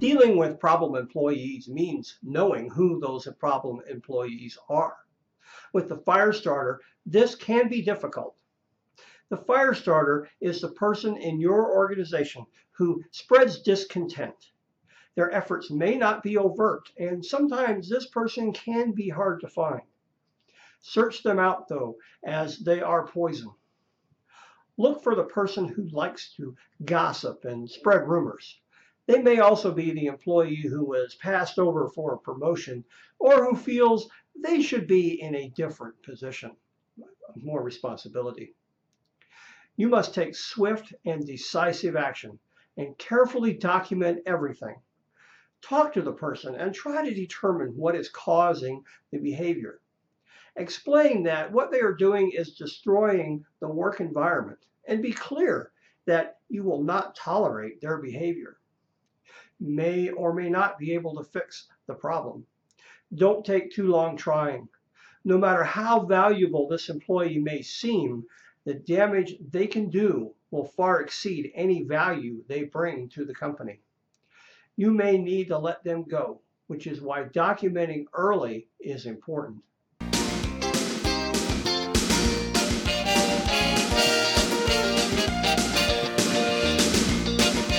with problem employees means knowing who those problem employees are. With the fire starter, this can be difficult. The fire starter is the person in your organization who spreads discontent. Their efforts may not be overt, and sometimes this person can be hard to find. Search them out, though, as they are poison. Look for the person who likes to gossip and spread rumors. They may also be the employee who was passed over for a promotion or who feels they should be in a different position, more responsibility. You must take swift and decisive action and carefully document everything. Talk to the person and try to determine what is causing the behavior. Explain that what they are doing is destroying the work environment and be clear that you will not tolerate their behavior. May or may not be able to fix the problem. Don't take too long trying. No matter how valuable this employee may seem, the damage they can do will far exceed any value they bring to the company. You may need to let them go, which is why documenting early is important.